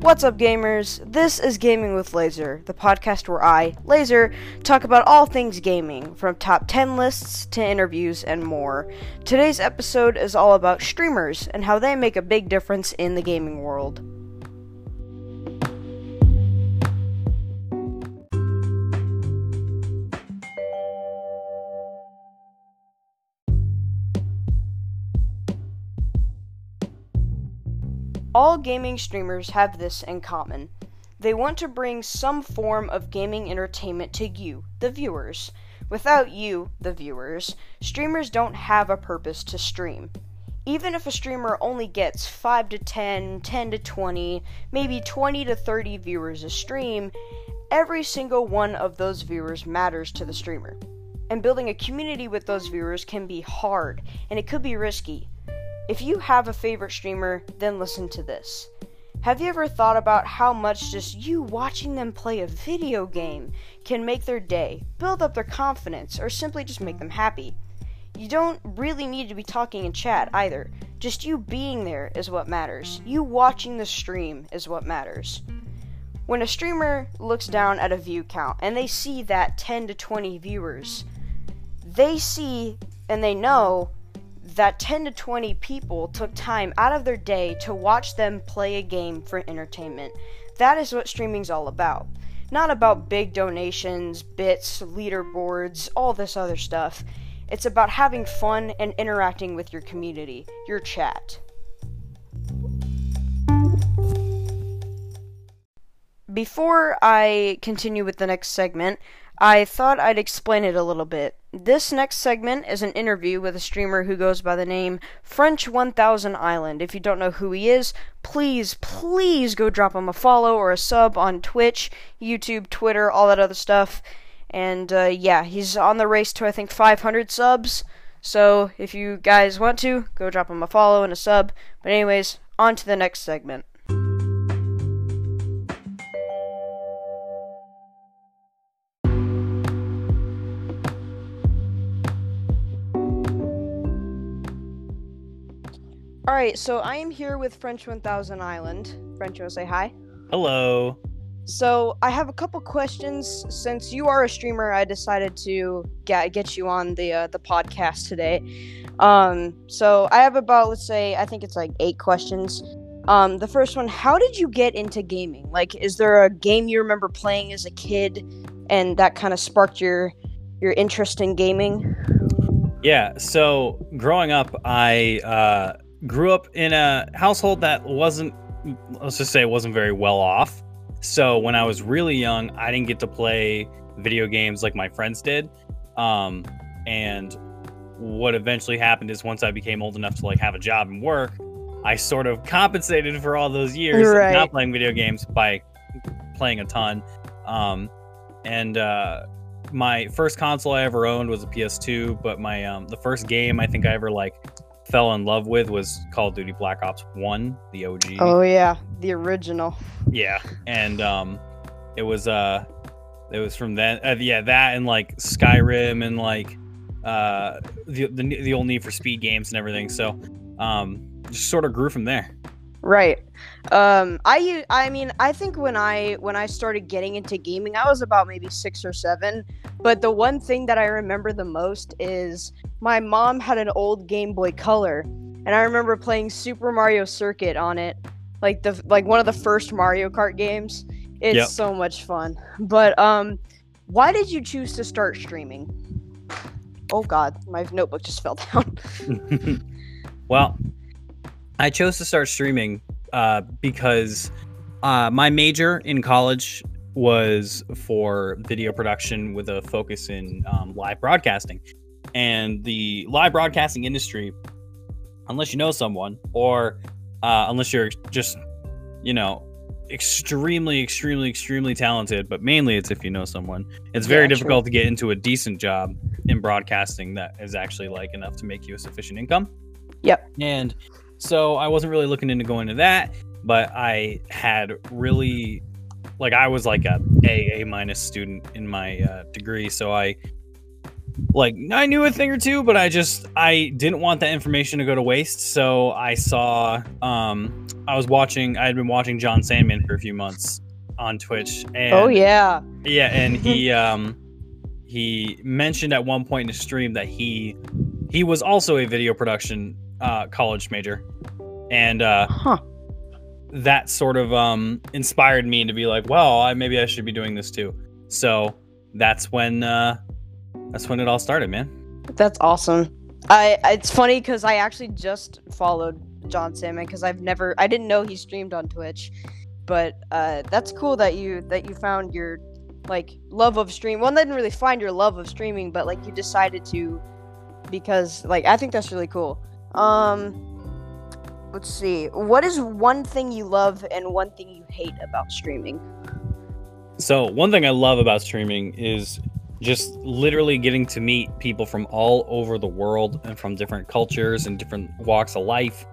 What's up, gamers? This is Gaming with Laser, the podcast where I, Laser, talk about all things gaming, from top 10 lists to interviews and more. Today's episode is all about streamers and how they make a big difference in the gaming world. All gaming streamers have this in common. They want to bring some form of gaming entertainment to you, the viewers. Without you, the viewers, streamers don't have a purpose to stream. Even if a streamer only gets 5 to 10, 10 to 20, maybe 20 to 30 viewers a stream, every single one of those viewers matters to the streamer. And building a community with those viewers can be hard, and it could be risky. If you have a favorite streamer, then listen to this. Have you ever thought about how much just you watching them play a video game can make their day, build up their confidence, or simply just make them happy? You don't really need to be talking in chat either. Just you being there is what matters. You watching the stream is what matters. When a streamer looks down at a view count and they see that 10 to 20 viewers, they see and they know that 10 to 20 people took time out of their day to watch them play a game for entertainment. That is what streaming's all about. Not about big donations, bits, leaderboards, all this other stuff. It's about having fun and interacting with your community, your chat. Before I continue with the next segment, I thought I'd explain it a little bit. This next segment is an interview with a streamer who goes by the name French 1000 Island. If you don't know who he is, please, please go drop him a follow or a sub on Twitch, YouTube, Twitter, all that other stuff. And uh, yeah, he's on the race to I think 500 subs. So if you guys want to, go drop him a follow and a sub. But anyways, on to the next segment. All right, so I am here with French 1000 Island. French, you say hi? Hello. So I have a couple questions. Since you are a streamer, I decided to get get you on the uh, the podcast today. Um, so I have about let's say I think it's like eight questions. Um, the first one: How did you get into gaming? Like, is there a game you remember playing as a kid, and that kind of sparked your your interest in gaming? Yeah. So growing up, I uh, grew up in a household that wasn't let's just say it wasn't very well off. So when I was really young, I didn't get to play video games like my friends did. Um, and what eventually happened is once I became old enough to like have a job and work, I sort of compensated for all those years Right. not playing video games by playing a ton. Um, and uh, my first console I ever owned was a PS2, but my um, the first game I think I ever like fell in love with was Call of Duty Black Ops One, the OG. Oh yeah, the original. Yeah, and um, it was uh, it was from then. Uh, yeah, that and like Skyrim and like uh, the, the the old Need for Speed games and everything. So um, just sort of grew from there. Right. Um I I mean I think when I when I started getting into gaming I was about maybe 6 or 7, but the one thing that I remember the most is my mom had an old Game Boy Color and I remember playing Super Mario Circuit on it. Like the like one of the first Mario Kart games. It's Yep. so much fun. But um why did you choose to start streaming? Oh god, my notebook just fell down. well, I chose to start streaming uh, because uh, my major in college was for video production with a focus in um, live broadcasting. And the live broadcasting industry, unless you know someone or uh, unless you're just, you know, extremely, extremely, extremely talented, but mainly it's if you know someone, it's very Yeah, true. difficult to get into a decent job in broadcasting that is actually like enough to make you a sufficient income. Yep. And so I wasn't really looking into going to that, but I had really like I was like a A A minus student in my uh, degree, so I like I knew a thing or two, but I just I didn't want that information to go to waste. So I saw um I was watching I had been watching John Sandman for a few months on Twitch and oh yeah. yeah, and he um he mentioned at one point in his stream that he he was also a video production uh college major. And uh Huh. that sort of um inspired me to be like, well, I maybe I should be doing this too. So that's when uh that's when it all started, man. That's awesome. I it's funny because I actually just followed John Salmon because I've never I didn't know he streamed on Twitch, but uh, that's cool that you that you found your like love of stream. Well, I didn't really find your love of streaming, but like you decided to because like I think that's really cool. Um, let's see. What is one thing you love and one thing you hate about streaming? So one thing I love about streaming is just literally getting to meet people from all over the world and from different cultures and different walks of life,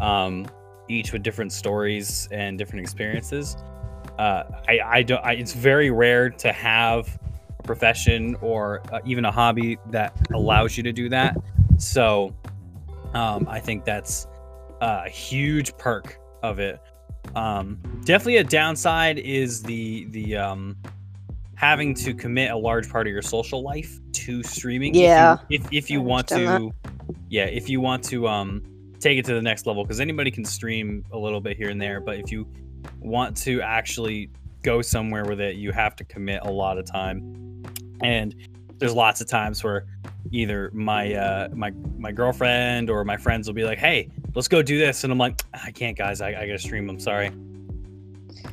um, each with different stories and different experiences. Uh, I, I don't. I, it's very rare to have a profession or uh, even a hobby that allows you to do that. So, um, I think that's a huge perk of it. Um, definitely a downside is the the um, having to commit a large part of your social life to streaming. Yeah. If you, if, if you want to, understand yeah, if you want to um take it to the next level, because anybody can stream a little bit here and there, but if you want to actually go somewhere with it, you have to commit a lot of time. And there's lots of times where either my uh my my girlfriend or my friends will be like, "Hey, let's go do this," and I'm like, "I can't, guys. I, I gotta stream. I'm sorry."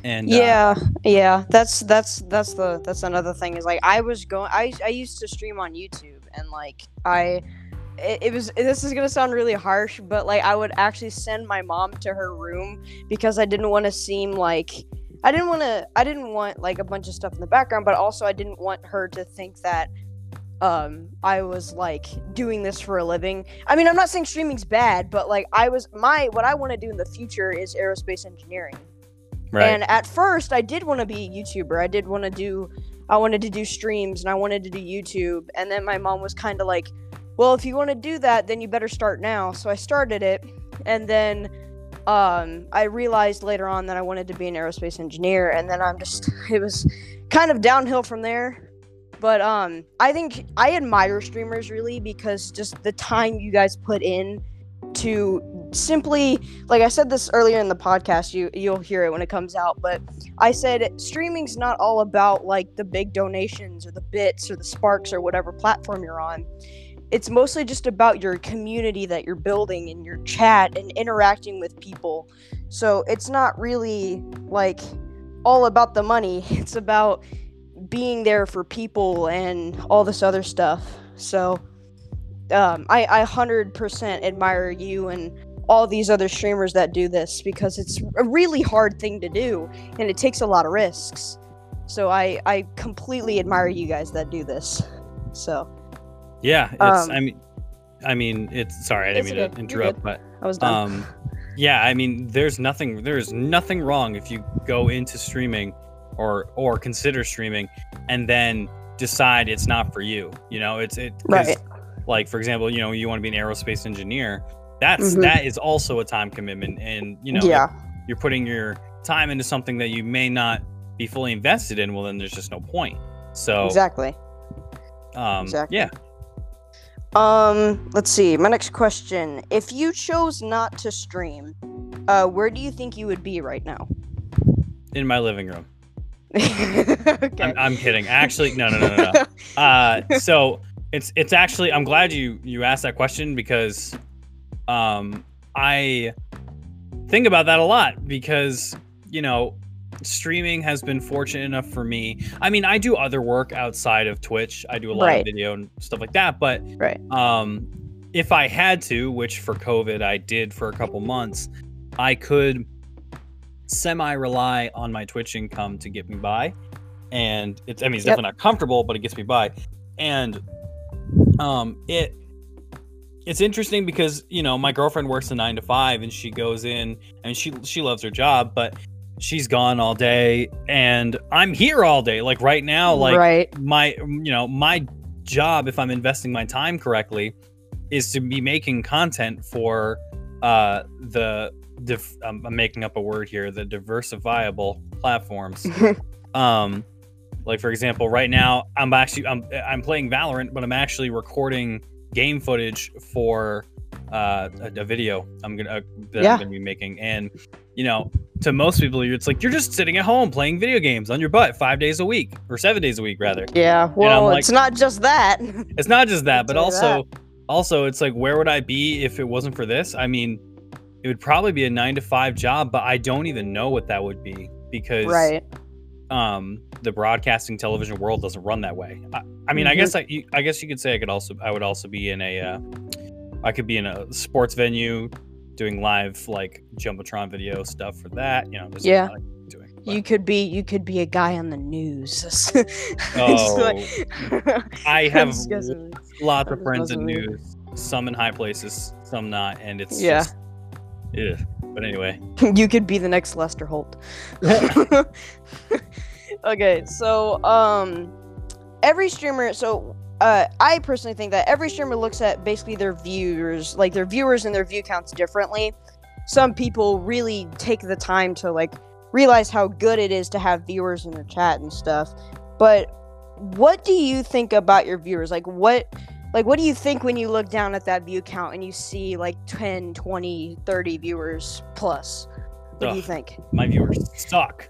And uh, yeah yeah that's that's that's the that's another thing is like i was going i i used to stream on youtube and like i it, it was this is gonna sound really harsh but like i would actually send my mom to her room because i didn't want to seem like i didn't want to i didn't want like a bunch of stuff in the background but also i didn't want her to think that um i was like doing this for a living i mean i'm not saying streaming's bad but like i was my what i want to do in the future is aerospace engineering right. and at first, I did want to be a YouTuber. I did want to do, I wanted to do streams and I wanted to do YouTube. And then my mom was kind of like, well, if you want to do that, then you better start now. So I started it. And then um, I realized later on that I wanted to be an aerospace engineer. And then I'm just, it was kind of downhill from there. But um, I think I admire streamers really because just the time you guys put in to simply like I said this earlier in the podcast you you'll hear it when it comes out but I said streaming's not all about like the big donations or the bits or the sparks or whatever platform you're on. It's mostly just about your community that you're building and your chat and interacting with people. So it's not really like all about the money. It's about being there for people and all this other stuff so um, I, I 100% admire you and all these other streamers that do this because it's a really hard thing to do and it takes a lot of risks. So I, I completely admire you guys that do this. So Yeah, it's. Um, I mean, I mean, it's. Sorry, I didn't mean okay. to interrupt, but I was done. um, yeah, I mean, there's nothing. There's nothing wrong if you go into streaming, or or consider streaming, and then decide it's not for you. You know, it's it Right. Like for example, you know, you want to be an aerospace engineer. That's Mhm. that is also a time commitment, and you know, yeah. you're putting your time into something that you may not be fully invested in. Well, then there's just no point. So, Exactly. um, exactly. yeah. Um, let's see. My next question: If you chose not to stream, uh, where do you think you would be right now? in my living room. Okay. I'm, I'm kidding. Actually, no, no, no, no, no. Uh, so it's it's actually I'm glad you you asked that question because um I think about that a lot because you know streaming has been fortunate enough for me. I mean, I do other work outside of Twitch. I do a lot Right. of video and stuff like that, but right. um if I had to, which for COVID I did for a couple months, I could semi rely on my Twitch income to get me by. And it's I mean it's Yep. definitely not comfortable, but it gets me by. And um it it's interesting because, you know, my girlfriend works a 9 to 5 and she goes in and she she loves her job, but she's gone all day and I'm here all day. Like right now like right. my you know my job if I'm investing my time correctly is to be making content for uh the um, I'm making up a word here the diversifiable platforms um like for example right now I'm actually I'm I'm playing Valorant but I'm actually recording game footage for uh a, a video I'm gonna uh, that Yeah. I'm gonna be making and you know to most people it's like you're just sitting at home playing video games on your butt five days a week or seven days a week rather Yeah, well, like- it's not just that. it's not just that, but also also it's like where would I be if it wasn't for this? I mean, it would probably be a 9 to 5 job, but I don't even know what that would be because right. um the broadcasting television world doesn't run that way. I, I mean, I Mhm. guess I you- I guess you could say I could also I would also be in a uh, I could be in a sports venue doing live like jumbotron video stuff for that, you know, Yeah. doing. You could be you could be a guy on the news. Oh, like- I have lots of friends in news, some in high places, some not, and it's Yeah. just, ugh. But anyway, you could be the next Lester Holt. okay, so um every streamer so uh I personally think that every streamer looks at basically their viewers, like their viewers and their view counts differently. Some people really take the time to like realize how good it is to have viewers in their chat and stuff. But what do you think about your viewers? Like what like what do you think when you look down at that view count and you see like 10, 20, 30 viewers plus? What do you think? my viewers suck.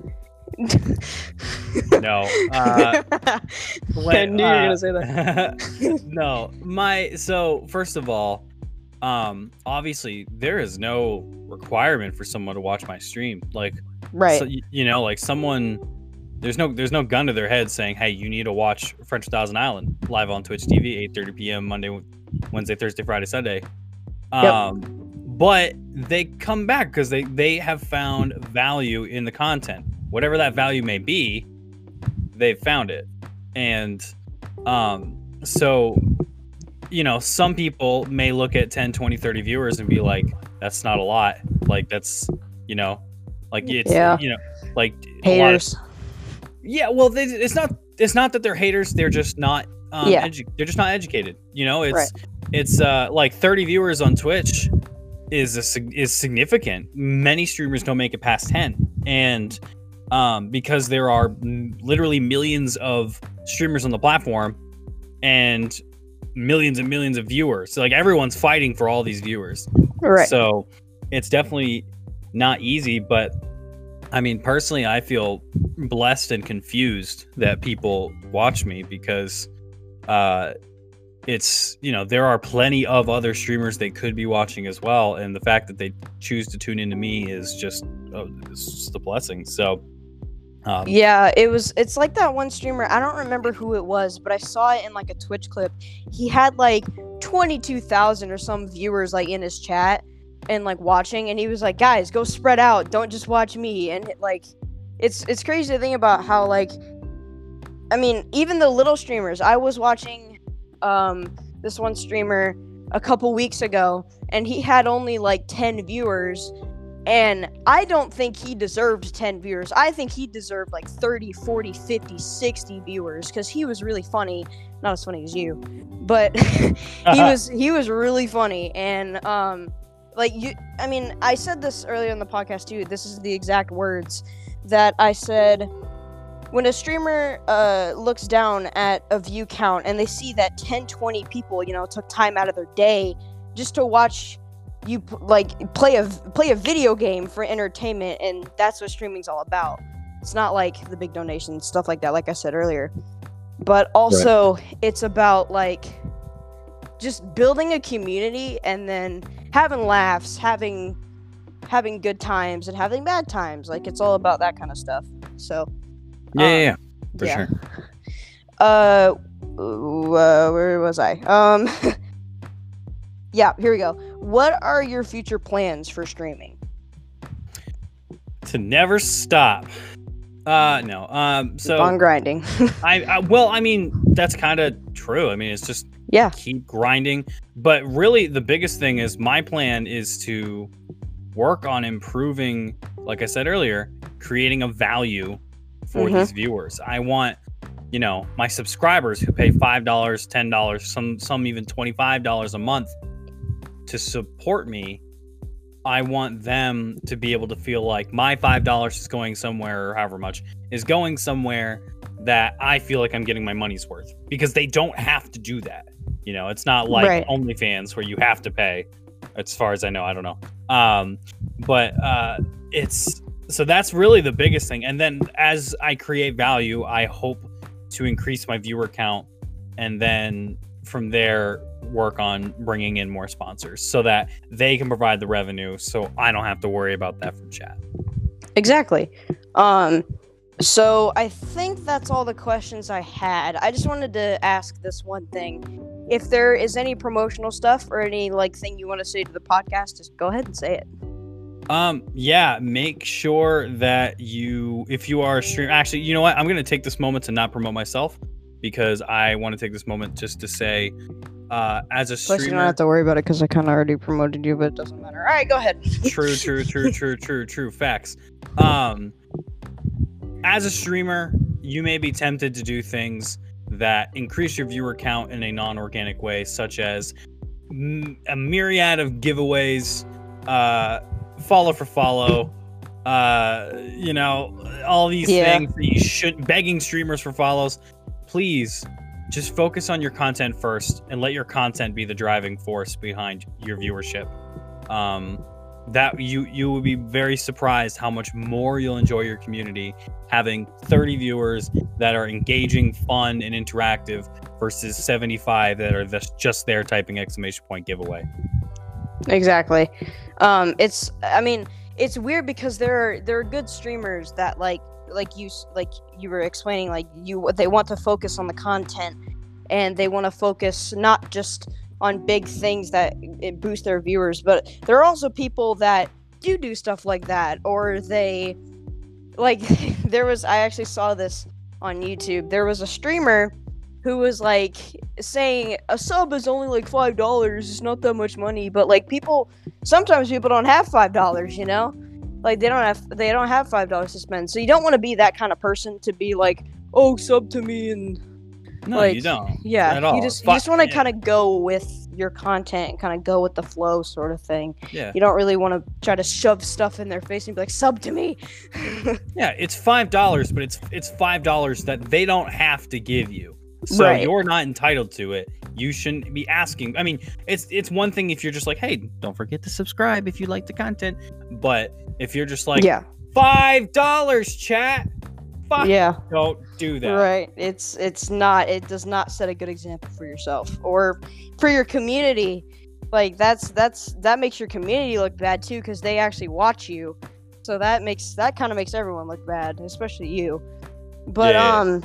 No, uh, I when- knew you were uh, gonna say that. no, my so first of all, um, obviously there is no requirement for someone to watch my stream. Like, Right. so, you know, like someone. There's no there's no gun to their head saying, "Hey, you need to watch French Thousand Island live on Twitch TV, 8:30 p.m. Monday, Wednesday, Thursday, Friday, Sunday." Um, but they come back because they they have found value in the content, whatever that value may be. They've found it, and um, so you know, some people may look at 10, 20, 30 viewers and be like, "That's not a lot." Like that's you know, like it's Yeah. you know, like a lot of Haters. Yeah, well, they, it's not. It's not that they're haters. They're just not. Um, Yeah. edu- they're just not educated. You know, it's Right. it's uh like 30 viewers on Twitch is a is significant. Many streamers don't make it past 10, and um because there are m- literally millions of streamers on the platform, and millions and millions of viewers. So like everyone's fighting for all these viewers. Right. So it's definitely not easy, but I mean, personally, I feel blessed and confused that people watch me because uh, it's, you know, there are plenty of other streamers they could be watching as well. And the fact that they choose to tune into me is just, oh, it's just a blessing. So, um, yeah, it was. It's like that one streamer. I don't remember who it was, but I saw it in like a Twitch clip. He had like twenty two thousand or some viewers like in his chat and like watching, and he was like, "Guys, go spread out. Don't just watch me." And like, it's it's crazy to think about how like, I mean, even the little streamers. I was watching um this one streamer a couple weeks ago, and he had only like ten viewers and I don't think he deserved 10 viewers. I think he deserved like 30, 40, 50, 60 viewers cuz he was really funny. Not as funny as you, but he was he was really funny and um like you I mean, I said this earlier in the podcast too. This is the exact words that I said. When a streamer uh, looks down at a view count and they see that 10 20 people you know took time out of their day just to watch you like play a play a video game for entertainment and that's what streaming's all about. It's not like the big donations stuff like that like i said earlier. But also it's about like just building a community and then having laughs having having good times and having bad times like it's all about that kind of stuff so yeah, yeah, um, yeah, for yeah. sure. uh, uh where was i um yeah here we go what are your future plans for streaming To never stop. Uh, no. Um, so on grinding I, I well, I mean, that's kind of true. I mean, it's just yeah keep grinding. But really, the biggest thing is my plan is to work on improving, like I said earlier, creating a value for Mhm. these viewers. I want you know, my subscribers who pay $5, $10, some some even $25 a month to support me, I want them to be able to feel like my $5 is going somewhere or however much is going somewhere that I feel like I'm getting my money's worth because they don't have to do that. You know, it's not like Right. OnlyFans where you have to pay. As far as I know, I don't know. Um, but uh, it's so that's really the biggest thing. And then as I create value, I hope to increase my viewer count, and then from there work on bringing in more sponsors so that they can provide the revenue, so I don't have to worry about that from chat. Exactly. Um, so I think that's all the questions I had. I just wanted to ask this one thing. If there is any promotional stuff or any like thing you want to say to the podcast, just go ahead and say it. Um, yeah, make sure that you, if you are a stream, actually, you know what? I'm gonna take this moment to not promote myself because I want to take this moment just to say, uh, as a Plus, you don't have to worry about it because I kind of already promoted you, but it doesn't matter. All right, go ahead. true, true, true, true, true, true. Facts. Um, as a streamer, you may be tempted to do things that increase your viewer count in a non-organic way, such as m- a myriad of giveaways, uh, follow for follow, uh, you know, all these Yeah. things that you should begging streamers for follows. Please just focus on your content first and let your content be the driving force behind your viewership. Um, that you you will be very surprised how much more you'll enjoy your community having 30 viewers that are engaging, fun, and interactive versus 75 that are just just there typing exclamation point giveaway. Exactly. Um, it's I mean, it's weird because there are there are good streamers that like like you like you were explaining like you they want to focus on the content and they want to focus not just on big things that it boost their viewers, but there are also people that do do stuff like that or they like there was I actually saw this on YouTube. There was a streamer who was like saying a sub is only like five dollars. It's not that much money, but like people, sometimes people don't have five dollars. You know, like they don't have they don't have five dollars to spend. So you don't want to be that kind of person to be like, oh, sub to me and No, Like, you don't. yeah. At all. You just you just want to yeah. kind of go with your content and kind of go with the flow, sort of thing. Yeah. You don't really want to try to shove stuff in their face and be like, sub to me. Yeah, it's five dollars, but it's it's five dollars that they don't have to give you. So Right. you're not entitled to it. You shouldn't be asking. I mean, it's it's one thing if you're just like, hey, don't forget to subscribe if you like the content. But if you're just like yeah. five dollars, chat, five, Yeah. don't do that. Right. It's it's not it does not set a good example for yourself or for your community. Like that's that's that makes your community look bad too cuz they actually watch you. So that makes that kind of makes everyone look bad, especially you. But Yeah. um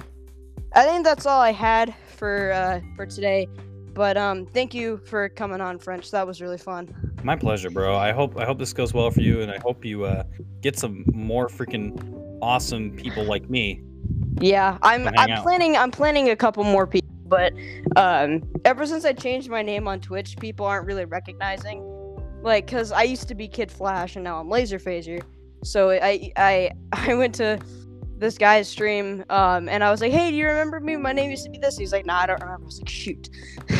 I think that's all I had for uh for today. But um thank you for coming on French. That was really fun. My pleasure, bro. I hope I hope this goes well for you, and I hope you uh, get some more freaking awesome people like me. Yeah, I'm I'm out. planning I'm planning a couple more people, but um ever since I changed my name on Twitch, people aren't really recognizing like cuz I used to be Kid Flash and now I'm Laser Phaser. So I I I went to this guy's stream um and I was like, "Hey, do you remember me? My name used to be this." He's like, "Nah, I don't remember." I was like, "Shoot."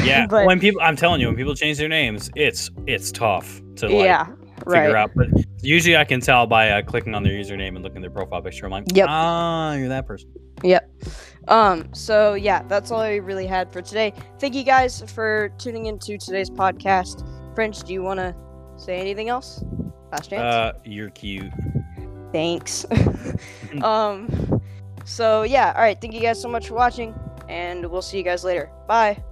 Yeah, but when people, I'm telling you, when people change their names, it's it's tough to like yeah, figure right. out. But usually, I can tell by uh, clicking on their username and looking at their profile picture. I'm like, Yep. ah, you're that person. Yep. Um, so yeah, that's all I really had for today. Thank you guys for tuning into today's podcast. French, do you want to say anything else? Last chance. Uh, you're cute. Thanks. um, so yeah, all right. Thank you guys so much for watching, and we'll see you guys later. Bye.